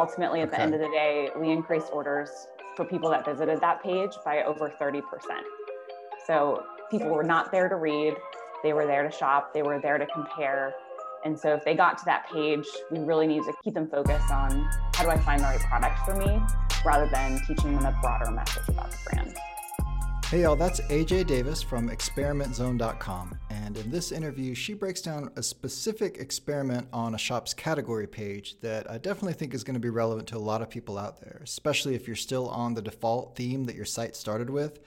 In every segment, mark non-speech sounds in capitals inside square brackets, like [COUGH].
Ultimately, at okay. the end of the day, we increased orders for people that visited that page by over 30%. So people were not there to read, they were there to shop, they were there to compare. And so if they got to that page, we really need to keep them focused on how do I find the right product for me rather than teaching them a broader message about the brand. Hey y'all, that's AJ Davis from experimentzone.com. And in this interview, she breaks down a specific experiment on a shop's category page that I definitely think is going to be relevant to a lot of people out there, especially if you're still on the default theme that your site started with.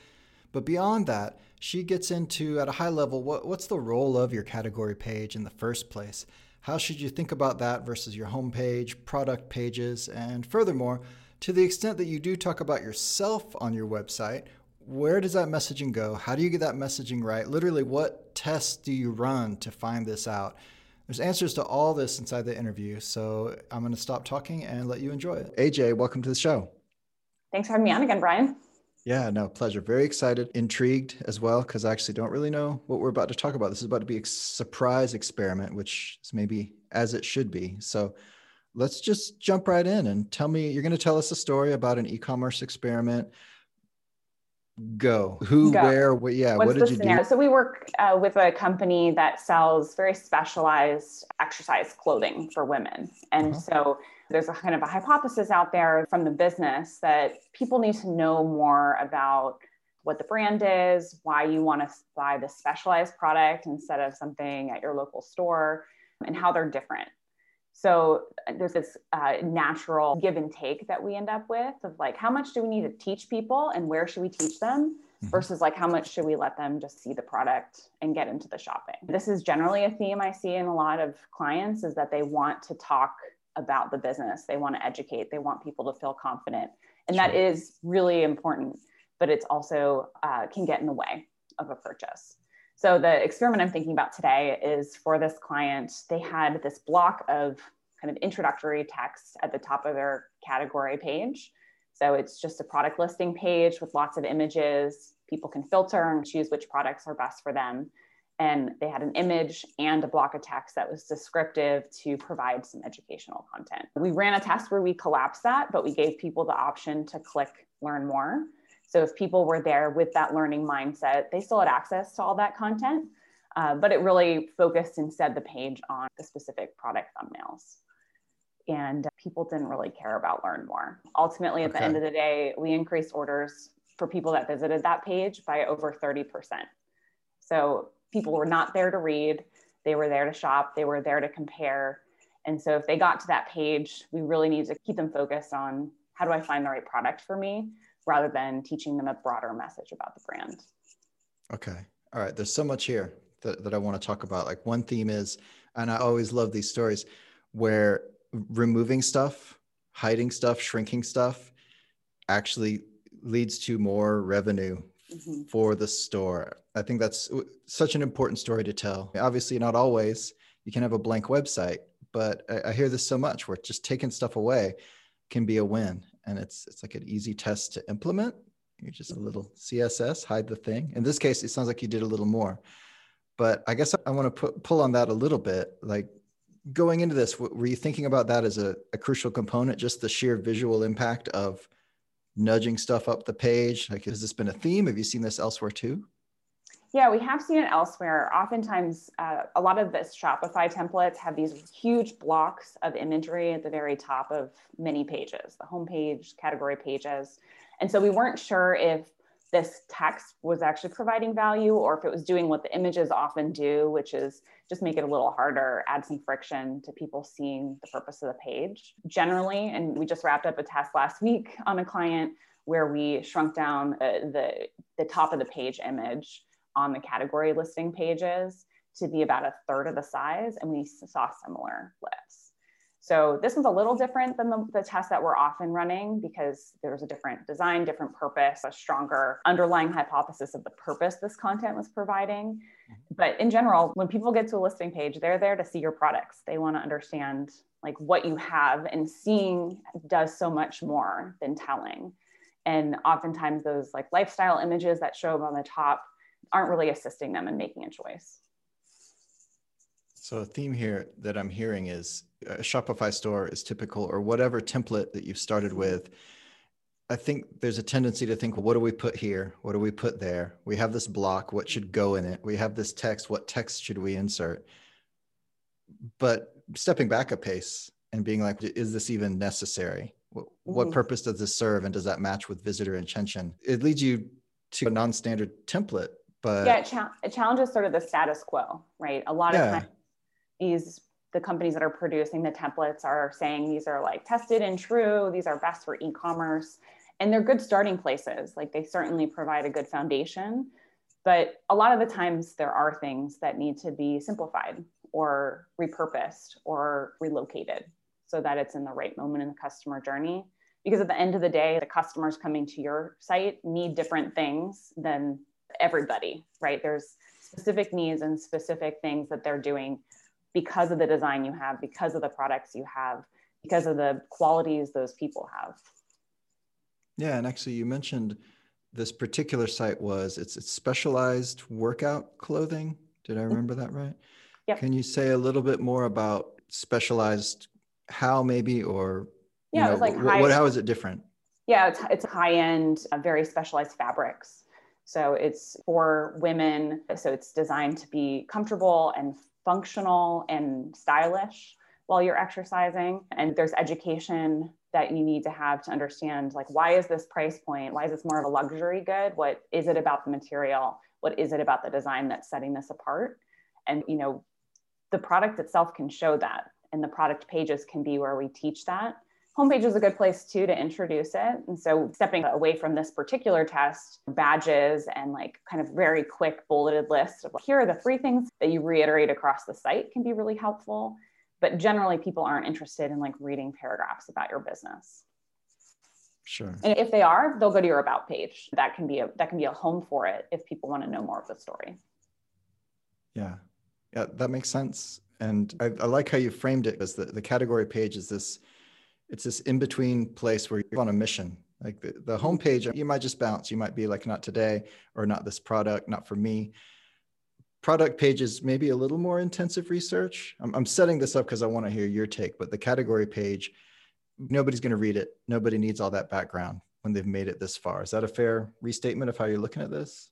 But beyond that, she gets into at a high level what, what's the role of your category page in the first place? How should you think about that versus your homepage, product pages, and furthermore, to the extent that you do talk about yourself on your website, where does that messaging go? How do you get that messaging right? Literally, what tests do you run to find this out? There's answers to all this inside the interview. So I'm going to stop talking and let you enjoy it. AJ, welcome to the show. Thanks for having me on again, Brian. Yeah, no, pleasure. Very excited, intrigued as well, because I actually don't really know what we're about to talk about. This is about to be a surprise experiment, which is maybe as it should be. So let's just jump right in and tell me you're going to tell us a story about an e commerce experiment go who go. where what, yeah What's what did you scenario? do so we work uh, with a company that sells very specialized exercise clothing for women and uh-huh. so there's a kind of a hypothesis out there from the business that people need to know more about what the brand is why you want to buy the specialized product instead of something at your local store and how they're different so uh, there's this uh, natural give and take that we end up with of like, how much do we need to teach people and where should we teach them mm-hmm. versus like, how much should we let them just see the product and get into the shopping? This is generally a theme I see in a lot of clients is that they want to talk about the business. They want to educate. They want people to feel confident. And sure. that is really important, but it's also uh, can get in the way of a purchase. So the experiment I'm thinking about today is for this client, they had this block of kind of introductory text at the top of their category page. So it's just a product listing page with lots of images. People can filter and choose which products are best for them. And they had an image and a block of text that was descriptive to provide some educational content. We ran a test where we collapsed that, but we gave people the option to click learn more. So if people were there with that learning mindset, they still had access to all that content, uh, but it really focused instead the page on the specific product thumbnails. And people didn't really care about learn more. Ultimately, at okay. the end of the day, we increased orders for people that visited that page by over 30%. So people were not there to read, they were there to shop, they were there to compare. And so if they got to that page, we really need to keep them focused on how do I find the right product for me rather than teaching them a broader message about the brand. Okay. All right. There's so much here that, that I want to talk about. Like one theme is, and I always love these stories where removing stuff, hiding stuff, shrinking stuff actually leads to more revenue mm-hmm. for the store. I think that's such an important story to tell. Obviously, not always. You can have a blank website, but I, I hear this so much where just taking stuff away can be a win and it's it's like an easy test to implement. You're just a little CSS, hide the thing. In this case, it sounds like you did a little more. But I guess I want to put, pull on that a little bit. Like going into this, were you thinking about that as a, a crucial component, just the sheer visual impact of nudging stuff up the page? Like, has this been a theme? Have you seen this elsewhere too? Yeah, we have seen it elsewhere. Oftentimes, uh, a lot of the Shopify templates have these huge blocks of imagery at the very top of many pages, the homepage, category pages. And so we weren't sure if this text was actually providing value or if it was doing what the images often do, which is just make it a little harder, add some friction to people seeing the purpose of the page. Generally, and we just wrapped up a test last week on a client where we shrunk down uh, the, the top of the page image on the category listing pages to be about a third of the size, and we saw similar lifts. So this was a little different than the, the tests that we're often running because there was a different design, different purpose, a stronger underlying hypothesis of the purpose this content was providing. Mm-hmm. But in general, when people get to a listing page, they're there to see your products. They want to understand like what you have and seeing does so much more than telling. And oftentimes those like lifestyle images that show up on the top aren't really assisting them in making a choice. So a theme here that I'm hearing is a Shopify store is typical or whatever template that you've started with, I think there's a tendency to think, well, what do we put here? What do we put there? We have this block. What should go in it? We have this text. What text should we insert? But stepping back a pace and being like, is this even necessary? What, mm-hmm. purpose does this serve? And does that match with visitor intention? It leads you to a non-standard template, but yeah, it, cha- it challenges sort of the status quo, right? A lot yeah. of times these the companies that are producing the templates are saying these are like tested and true, these are best for e-commerce, and they're good starting places. Like they certainly provide a good foundation, but a lot of the times there are things that need to be simplified or repurposed or relocated so that it's in the right moment in the customer journey because at the end of the day the customers coming to your site need different things than everybody right there's specific needs and specific things that they're doing because of the design you have because of the products you have because of the qualities those people have yeah and actually you mentioned this particular site was it's, it's specialized workout clothing did i mm-hmm. remember that right yep. can you say a little bit more about specialized how maybe or yeah, know, like what, what, how is it different? Yeah, it's, it's high end, uh, very specialized fabrics. So it's for women. So it's designed to be comfortable and functional and stylish while you're exercising. And there's education that you need to have to understand like, why is this price point? Why is this more of a luxury good? What is it about the material? What is it about the design that's setting this apart? And, you know, the product itself can show that. And the product pages can be where we teach that homepage is a good place too to introduce it. And so stepping away from this particular test, badges and like kind of very quick bulleted list of like, here are the three things that you reiterate across the site can be really helpful. But generally people aren't interested in like reading paragraphs about your business. Sure. And if they are, they'll go to your about page. That can be a that can be a home for it if people want to know more of the story. Yeah. Yeah, that makes sense. And I, I like how you framed it as the, the category page is this it's this in between place where you're on a mission. Like the, the homepage, you might just bounce. You might be like, not today, or not this product, not for me. Product pages, maybe a little more intensive research. I'm, I'm setting this up because I want to hear your take, but the category page, nobody's going to read it. Nobody needs all that background when they've made it this far. Is that a fair restatement of how you're looking at this?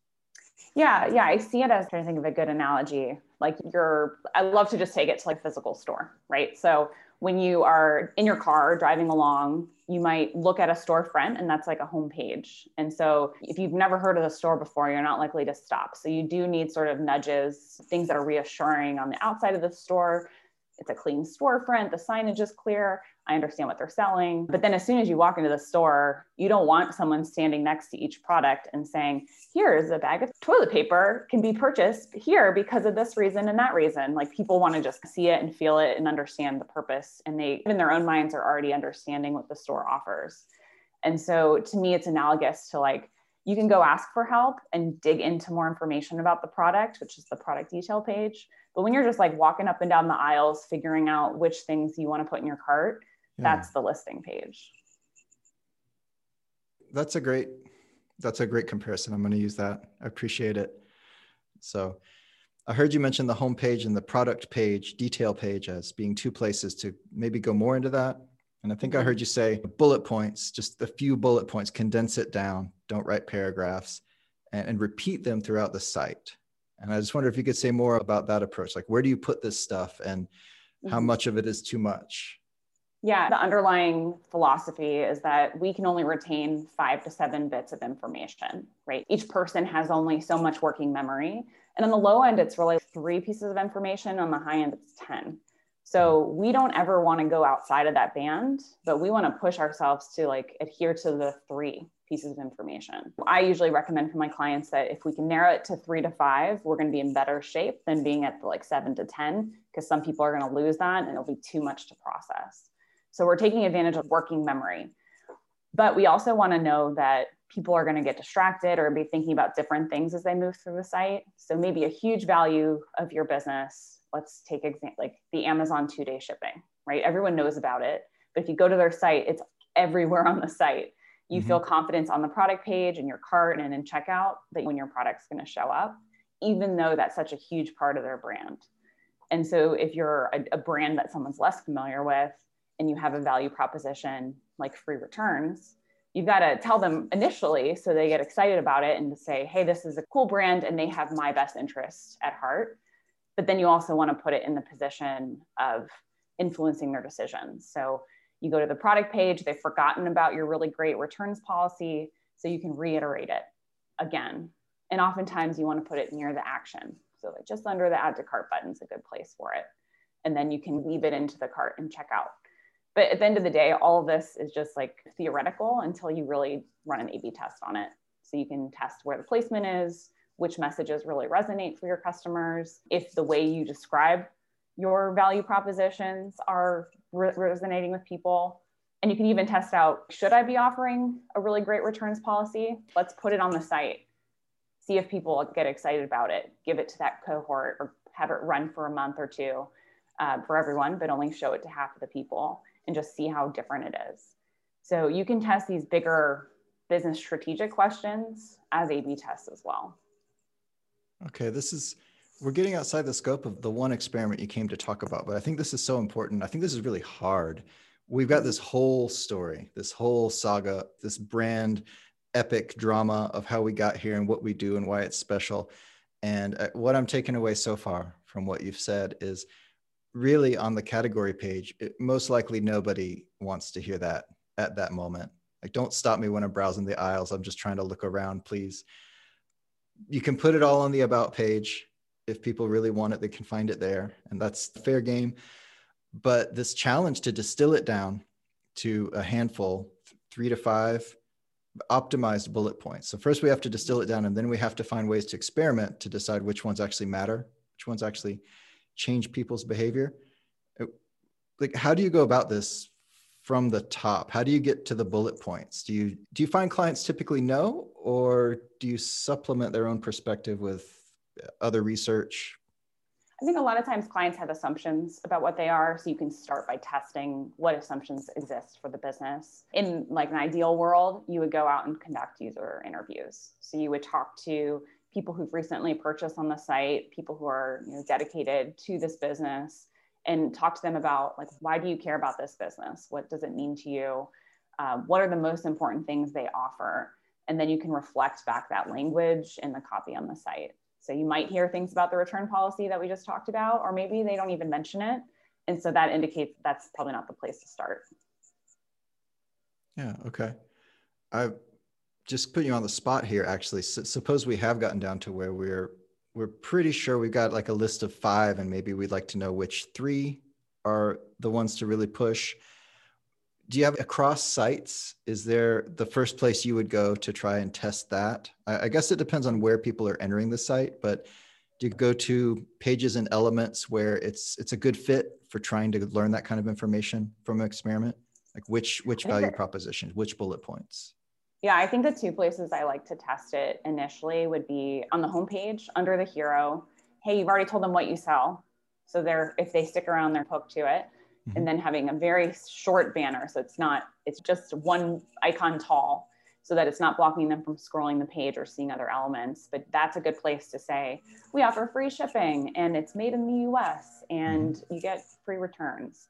Yeah, yeah, I see it as trying to think of a good analogy. Like you're, I love to just take it to like physical store, right? So when you are in your car driving along, you might look at a storefront and that's like a homepage. And so if you've never heard of the store before, you're not likely to stop. So you do need sort of nudges, things that are reassuring on the outside of the store. It's a clean storefront, the signage is clear. I understand what they're selling. But then as soon as you walk into the store, you don't want someone standing next to each product and saying, here's a bag of toilet paper can be purchased here because of this reason and that reason. Like people want to just see it and feel it and understand the purpose. And they, in their own minds, are already understanding what the store offers. And so to me, it's analogous to like, you can go ask for help and dig into more information about the product, which is the product detail page. But when you're just like walking up and down the aisles, figuring out which things you want to put in your cart, yeah. that's the listing page. That's a great that's a great comparison. I'm going to use that. I appreciate it. So i heard you mention the home page and the product page detail page as being two places to maybe go more into that. And i think i mm-hmm. heard you say bullet points just a few bullet points condense it down don't write paragraphs and, and repeat them throughout the site. And i just wonder if you could say more about that approach. Like where do you put this stuff and how mm-hmm. much of it is too much yeah, the underlying philosophy is that we can only retain five to seven bits of information, right? Each person has only so much working memory. And on the low end, it's really three pieces of information. On the high end, it's 10. So we don't ever want to go outside of that band, but we want to push ourselves to like adhere to the three pieces of information. I usually recommend for my clients that if we can narrow it to three to five, we're going to be in better shape than being at the like seven to 10, because some people are going to lose that and it'll be too much to process. So we're taking advantage of working memory. But we also want to know that people are going to get distracted or be thinking about different things as they move through the site. So maybe a huge value of your business, let's take example like the Amazon two-day shipping, right? Everyone knows about it. But if you go to their site, it's everywhere on the site. You mm-hmm. feel confidence on the product page and your cart and in checkout that when your product's going to show up, even though that's such a huge part of their brand. And so if you're a, a brand that someone's less familiar with and you have a value proposition like free returns, you've got to tell them initially so they get excited about it and to say, hey, this is a cool brand and they have my best interest at heart. But then you also want to put it in the position of influencing their decisions. So you go to the product page, they've forgotten about your really great returns policy, so you can reiterate it again. And oftentimes you want to put it near the action. So like just under the add to cart button is a good place for it. And then you can weave it into the cart and check out. But at the end of the day, all of this is just like theoretical until you really run an A B test on it. So you can test where the placement is, which messages really resonate for your customers, if the way you describe your value propositions are re- resonating with people. And you can even test out should I be offering a really great returns policy? Let's put it on the site see if people get excited about it, give it to that cohort or have it run for a month or two uh, for everyone, but only show it to half of the people and just see how different it is. So you can test these bigger business strategic questions as A B tests as well. Okay, this is, we're getting outside the scope of the one experiment you came to talk about, but I think this is so important. I think this is really hard. We've got this whole story, this whole saga, this brand epic drama of how we got here and what we do and why it's special. And uh, what I'm taking away so far from what you've said is really on the category page, it, most likely nobody wants to hear that at that moment. Like, don't stop me when I'm browsing the aisles. I'm just trying to look around, please. You can put it all on the about page. If people really want it, they can find it there. And that's fair game. But this challenge to distill it down to a handful, three to five, optimized bullet points. So first we have to distill it down and then we have to find ways to experiment to decide which ones actually matter, which ones actually change people's behavior. Like how do you go about this from the top? How do you get to the bullet points? Do you do you find clients typically know or do you supplement their own perspective with other research, I think a lot of times clients have assumptions about what they are. So you can start by testing what assumptions exist for the business. In like an ideal world, you would go out and conduct user interviews. So you would talk to people who've recently purchased on the site, people who are you know, dedicated to this business, and talk to them about like why do you care about this business? What does it mean to you? Um, what are the most important things they offer? And then you can reflect back that language in the copy on the site. So you might hear things about the return policy that we just talked about, or maybe they don't even mention it. And so that indicates that's probably not the place to start. Yeah, okay. I just put you on the spot here actually. So suppose we have gotten down to where we're we're pretty sure we've got like a list of 5 and maybe we'd like to know which 3 are the ones to really push. Do you have across sites? Is there the first place you would go to try and test that? I, I, guess it depends on where people are entering the site but do you go to pages and elements where it's it's a good fit for trying to learn that kind of information from an experiment? Like which which value propositions which bullet points yeah i think the two places i like to test it initially would be on the homepage under the hero hey you've already told them what you sell so they're if they stick around they're hooked to it mm-hmm. and then having a very short banner. So it's not, it's just one icon tall so that it's not blocking them from scrolling the page or seeing other elements. But that's a good place to say, we offer free shipping and it's made in the US and mm-hmm. you get free returns.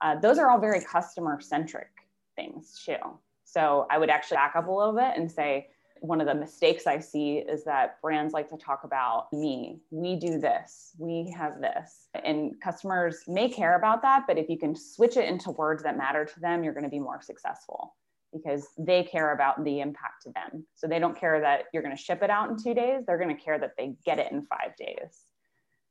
Uh, those are all very customer centric things too. So I would actually back up a little bit and say, one of the mistakes I see is that brands like to talk about me. We do this, we have this. And customers may care about that, but if you can switch it into words that matter to them, you're going to be more successful because they care about the impact to them. So they don't care that you're going to ship it out in two days, they're going to care that they get it in five days.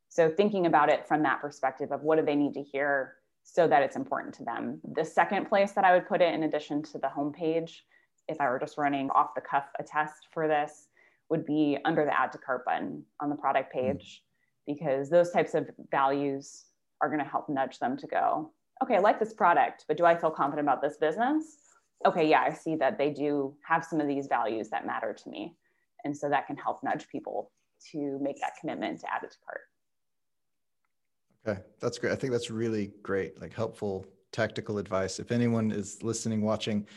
So thinking about it from that perspective of what do they need to hear so that it's important to them. The second place that I would put it, in addition to the homepage, if I were just running off the cuff a test for this, would be under the add to cart button on the product hmm. page, because those types of values are going to help nudge them to go, okay, I like this product, but do I feel confident about this business? Okay, yeah, I see that they do have some of these values that matter to me. And so that can help nudge people to make that commitment to add it to cart. Okay, that's great. I think that's really great, like helpful tactical advice. If anyone is listening, watching,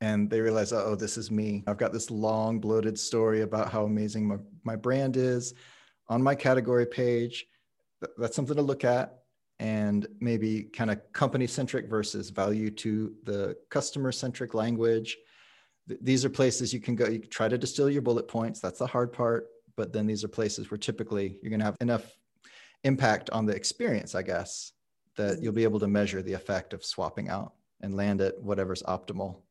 and they realize, oh, this is me. I've got this long, bloated story about how amazing my, my brand is on my category page. that's something to look at and maybe kind of company centric versus value to the customer centric language. These are places you can go, you can try to distill your bullet points. That's the hard part. But then these are places where typically you're going to have enough impact on the experience, I guess, that mm-hmm. you'll be able to measure the effect of swapping out and land at whatever's optimal.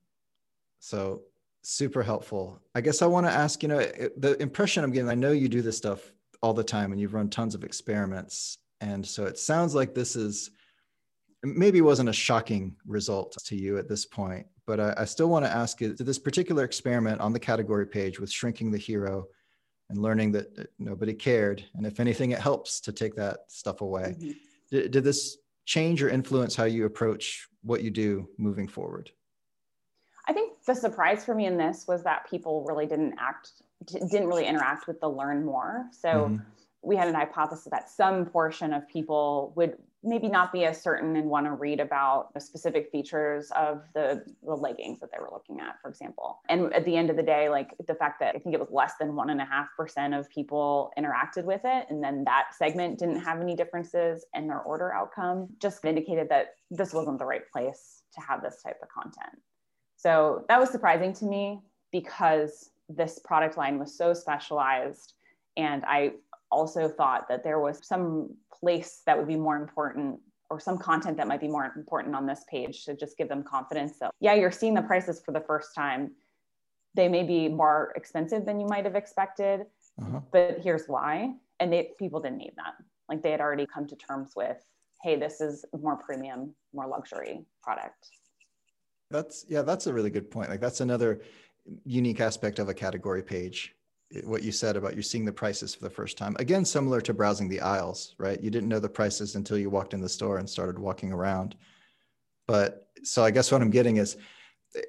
So super helpful. I guess I want to ask, you know, the impression I'm getting, I know you do this stuff all the time and you've run tons of experiments. And so it sounds like this is maybe wasn't a shocking result to you at this point, but I, I still want to ask you, did this particular experiment on the category page with shrinking the hero and learning that nobody cared, and if anything, it helps to take that stuff away. Mm-hmm. Did, did this change or influence how you approach what you do moving forward? I think the surprise for me in this was that people really didn't act, didn't really interact with the learn more. So mm-hmm. we had an hypothesis that some portion of people would maybe not be as certain and want to read about the specific features of the, the leggings that they were looking at, for example. And at the end of the day, like the fact that I think it was less than one and a half percent of people interacted with it, and then that segment didn't have any differences in their order outcome, just indicated that this wasn't the right place to have this type of content. So that was surprising to me because this product line was so specialized. And I also thought that there was some place that would be more important or some content that might be more important on this page to just give them confidence that, yeah, you're seeing the prices for the first time. They may be more expensive than you might have expected, uh-huh. but here's why. And they, people didn't need that. Like they had already come to terms with, hey, this is more premium, more luxury product. That's, yeah, that's a really good point. Like that's another unique aspect of a category page what you said about you seeing the prices for the first time. Again, similar to browsing the aisles, right? You didn't know the prices until you walked in the store and started walking around. But so I guess what I'm getting is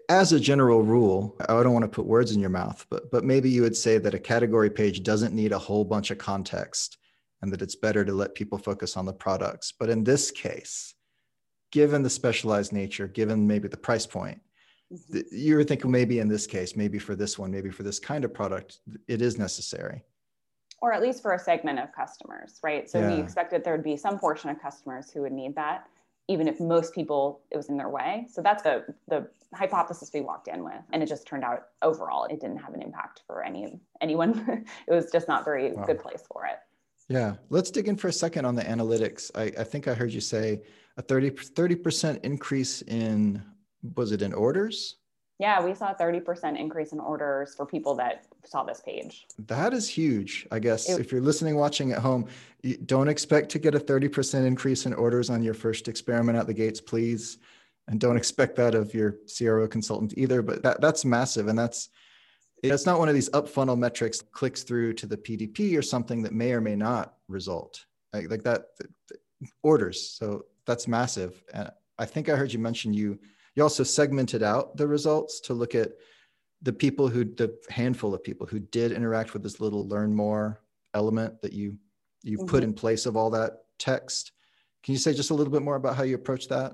as a general rule, I don't want to put words in your mouth, but but maybe you would say that a category page doesn't need a whole bunch of context and that it's better to let people focus on the products. But in this case, given the specialized nature, given maybe the price point, You were thinking maybe in this case, maybe for this one, maybe for this kind of product, it is necessary. Or at least for a segment of customers, right? So yeah. we expected there would be some portion of customers who would need that, even if most people it was in their way. So that's the the hypothesis we walked in with, and it just turned out overall it didn't have an impact for any anyone. [LAUGHS] it was just not very wow. good place for it. Yeah, let's dig in for a second on the analytics. I, I think I heard you say a 30 percent increase in was it in orders? Yeah, we saw a 30% increase in orders for people that saw this page. That is huge. I guess it, if you're listening, watching at home, don't expect to get a 30% increase in orders on your first experiment out the gates, please. And don't expect that of your CRO consultant either. But that, that's massive. And that's, it's not one of these up funnel metrics clicks through to the PDP or something that may or may not result like, like that orders. So that's massive. And I think I heard you mention you you also segmented out the results to look at the people who, the handful of people who did interact with this little learn more element that you you mm-hmm. put in place of all that text. Can you say just a little bit more about how you approach that?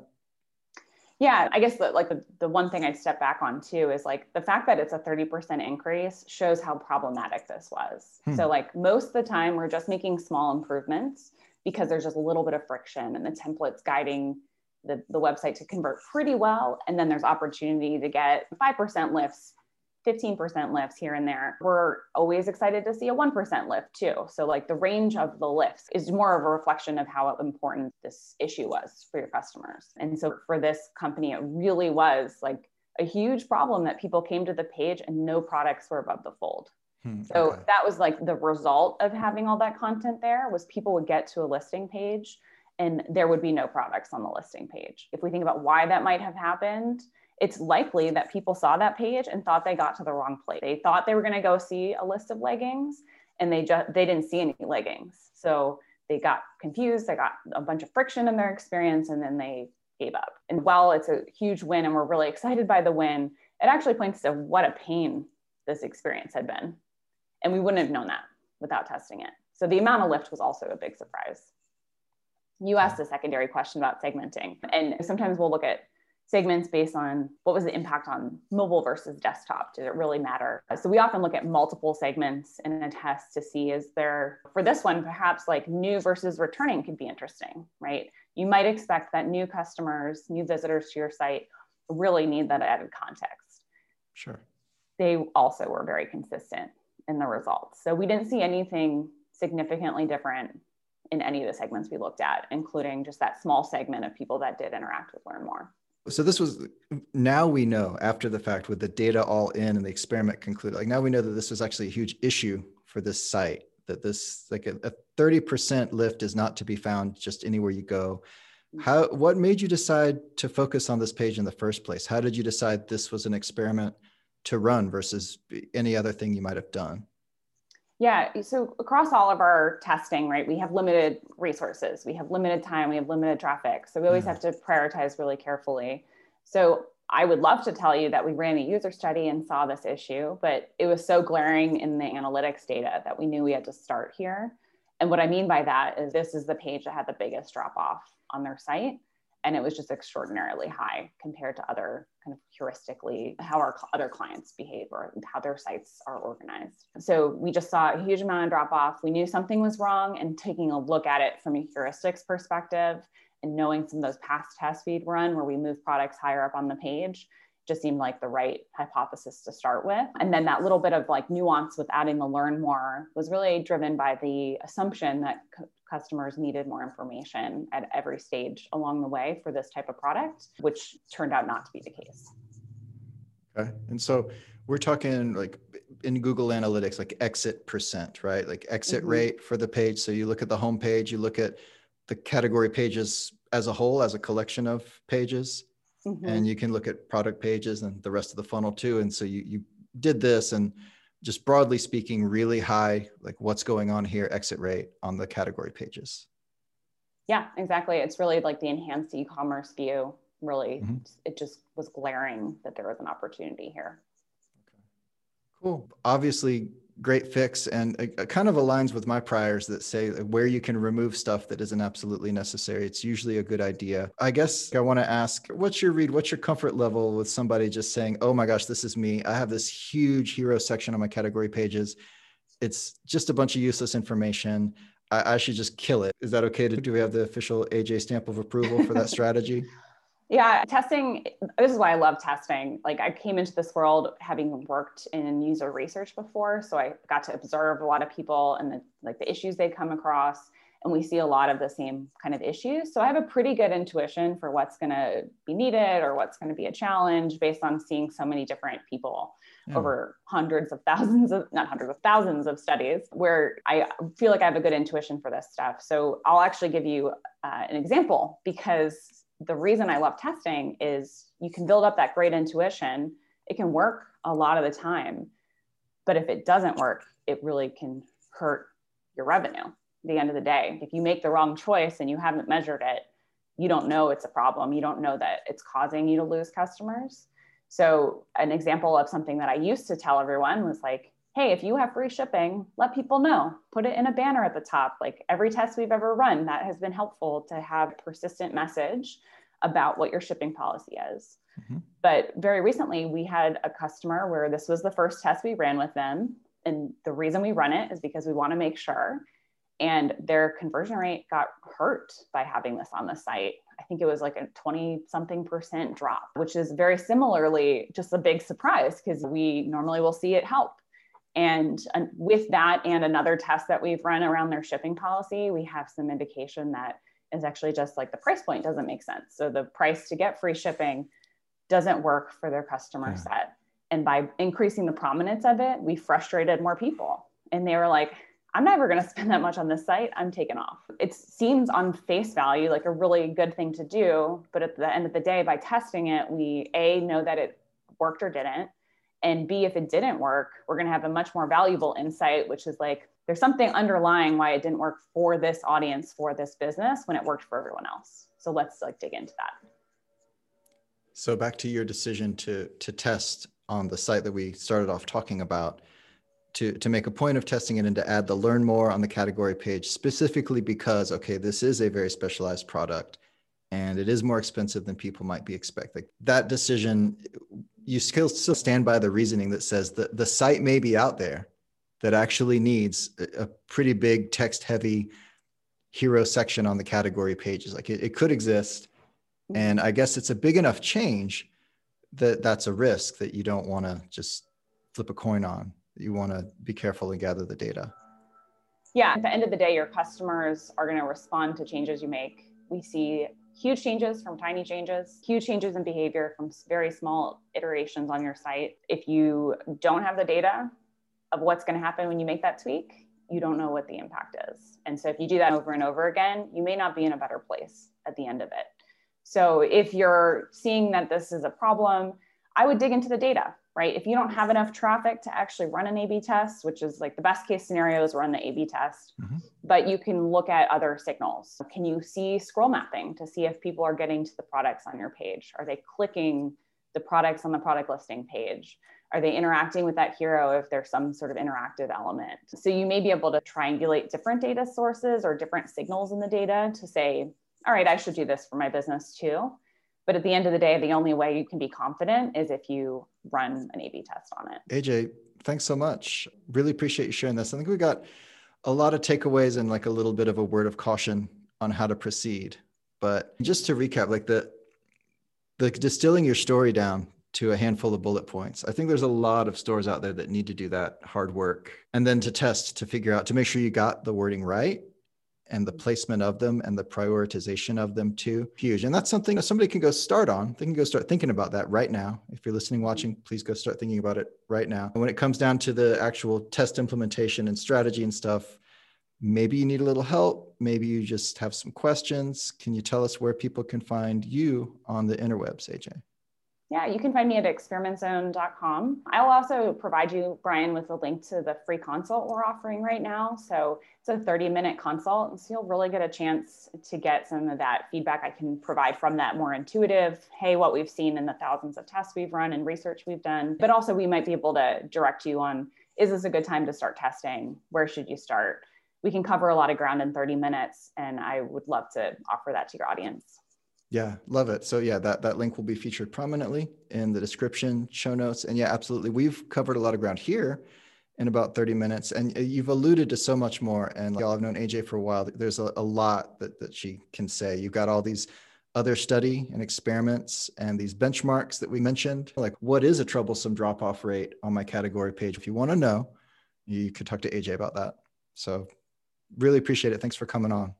Yeah, I guess the, like the, the one thing I'd step back on too is like the fact that it's a 30% increase shows how problematic this was. Hmm. So like most of the time we're just making small improvements because there's just a little bit of friction and the templates guiding the, the website to convert pretty well. And then there's opportunity to get 5% lifts, 15% lifts here and there. We're always excited to see a 1% lift too. So, like the range of the lifts is more of a reflection of how important this issue was for your customers. And so, for this company, it really was like a huge problem that people came to the page and no products were above the fold. Hmm, so okay. that was like the result of having all that content there was people would get to a listing page and there would be no products on the listing page. If we think about why that might have happened, it's likely that people saw that page and thought they got to the wrong place. They thought they were going to go see a list of leggings and they just they didn't see any leggings. So they got confused, they got a bunch of friction in their experience and then they gave up. And while it's a huge win and we're really excited by the win, it actually points to what a pain this experience had been. And we wouldn't have known that without testing it. So the amount of lift was also a big surprise you asked a secondary question about segmenting and sometimes we'll look at segments based on what was the impact on mobile versus desktop. Did it really matter? So we often look at multiple segments in a test to see is there, for this one, perhaps like new versus returning could be interesting, right? You might expect that new customers, new visitors to your site really need that added context. Sure. They also were very consistent in the results. So we didn't see anything significantly different in any of the segments we looked at, including just that small segment of people that did interact with Learn More. So this was now we know after the fact with the data all in and the experiment concluded, like now we know that this was actually a huge issue for this site, that this like a, a 30% lift is not to be found just anywhere you go. Mm-hmm. How what made you decide to focus on this page in the first place? How did you decide this was an experiment to run versus any other thing you might have done? Yeah, so across all of our testing, right, we have limited resources, we have limited time, we have limited traffic. So we always mm-hmm. have to prioritize really carefully. So I would love to tell you that we ran a user study and saw this issue, but it was so glaring in the analytics data that we knew we had to start here. And what I mean by that is this is the page that had the biggest drop off on their site and it was just extraordinarily high compared to other kind of heuristically how our other clients behave or how their sites are organized so we just saw a huge amount of drop off we knew something was wrong and taking a look at it from a heuristics perspective and knowing some of those past tests we'd run where we move products higher up on the page just seemed like the right hypothesis to start with. And then that little bit of like nuance with adding the learn more was really driven by the assumption that customers needed more information at every stage along the way for this type of product, which turned out not to be the case. Okay. And so we're talking like in Google Analytics, like exit percent, right? Like exit mm-hmm. rate for the page. So you look at the home page, you look at the category pages as a whole, as a collection of pages, mm-hmm. and you can look at product pages and the rest of the funnel too. And so you, you did this and just broadly speaking, really high, like what's going on here, exit rate on the category pages. Yeah, exactly. It's really like the enhanced e-commerce view. Really, mm-hmm. it just was glaring that there was an opportunity here. Okay. Cool. Obviously, great fix and it, it, kind of aligns with my priors that say where you can remove stuff that isn't absolutely necessary. It's usually a good idea. I guess i want to ask what's your read what's your comfort level with somebody just saying oh my gosh this is me. I have this huge hero section on my category pages. It's just a bunch of useless information. I, I should just kill it. Is that okay to do we have the official aj stamp of approval for that [LAUGHS] strategy yeah, testing, this is why I love testing. Like I came into this world having worked in user research before, so I got to observe a lot of people and the like the issues they come across and we see a lot of the same kind of issues. So I have a pretty good intuition for what's going to be needed or what's going to be a challenge based on seeing so many different people yeah. over hundreds of thousands of not hundreds of thousands of studies where I feel like I have a good intuition for this stuff. So I'll actually give you uh, an example because the reason I love testing is you can build up that great intuition. It can work a lot of the time. But if it doesn't work, it really can hurt your revenue at the end of the day. If you make the wrong choice and you haven't measured it, you don't know it's a problem. You don't know that it's causing you to lose customers. So, an example of something that I used to tell everyone was like, hey, if you have free shipping, let people know. Put it in a banner at the top. Like every test we've ever run, that has been helpful to have persistent message about what your shipping policy is. Mm-hmm. But very recently, we had a customer where this was the first test we ran with them. And the reason we run it is because we want to make sure. And their conversion rate got hurt by having this on the site. I think it was like a 20 something percent drop, which is very similarly just a big surprise because we normally will see it help and with that and another test that we've run around their shipping policy, we have some indication that is actually just like the price point doesn't make sense. So the price to get free shipping doesn't work for their customer yeah. set. And by increasing the prominence of it, we frustrated more people. And they were like, I'm never going to spend that much on this site. I'm taken off. It seems on face value like a really good thing to do. But at the end of the day, by testing it, we A, know that it worked or didn't and b if it didn't work we're going to have a much more valuable insight which is like there's something underlying why it didn't work for this audience for this business when it worked for everyone else so let's like dig into that so back to your decision to to test on the site that we started off talking about to to make a point of testing it and to add the learn more on the category page specifically because okay this is a very specialized product and it is more expensive than people might be expecting. That decision, you still still stand by the reasoning that says that the site may be out there that actually needs a pretty big text heavy hero section on the category pages. Like it, it could exist. And I guess it's a big enough change that that's a risk that you don't want to just flip a coin on. You want to be careful and gather the data. Yeah, at the end of the day, your customers are going to respond to changes you make. We see huge changes from tiny changes, huge changes in behavior from very small iterations on your site. If you don't have the data of what's going to happen when you make that tweak, you don't know what the impact is. And so if you do that over and over again, you may not be in a better place at the end of it. So if you're seeing that this is a problem, I would dig into the data, right? If you don't have enough traffic to actually run an A B test, which is like the best case scenario is run the A B test, mm-hmm. but you can look at other signals. Can you see scroll mapping to see if people are getting to the products on your page? Are they clicking the products on the product listing page? Are they interacting with that hero if there's some sort of interactive element? So you may be able to triangulate different data sources or different signals in the data to say, all right, I should do this for my business too. But at the end of the day, the only way you can be confident is if you run an A B test on it. AJ, thanks so much. Really appreciate you sharing this. I think we got a lot of takeaways and like a little bit of a word of caution on how to proceed. But just to recap, like the the distilling your story down to a handful of bullet points. I think there's a lot of stores out there that need to do that hard work and then to test to figure out to make sure you got the wording right and the mm-hmm. placement of them and the prioritization of them too huge. And that's something somebody can go start on. They can go start thinking about that right now. If you're listening mm-hmm. watching please go start thinking about it right now. And when it comes down to the actual test implementation and strategy and stuff maybe you need a little help. Maybe you just have some questions. Can you tell us where people can find you on the interwebs aj yeah, you can find me at experimentzone.com. I will also provide you, Brian, with a link to the free consult we're offering right now. So it's a 30 minute consult. So you'll really get a chance to get some of that feedback I can provide from that more intuitive, hey, what we've seen in the thousands of tests we've run and research we've done. But also, we might be able to direct you on is this a good time to start testing? Where should you start? We can cover a lot of ground in 30 minutes, and I would love to offer that to your audience. Yeah, love it. So yeah, that that link will be featured prominently in the description, show notes, and yeah, absolutely. We've covered a lot of ground here in about 30 minutes, and uh, you've alluded to so much more. And like, I've known AJ for a while. There's a, a lot that that she can say. You've got all these other study and experiments and these benchmarks that we mentioned. Like, what is a troublesome drop off rate on my category page? If you want to know, you could talk to AJ about that. So, really appreciate it. Thanks for coming on.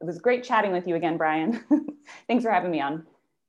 It was great chatting with you again, Brian. [LAUGHS] Thanks for having me on.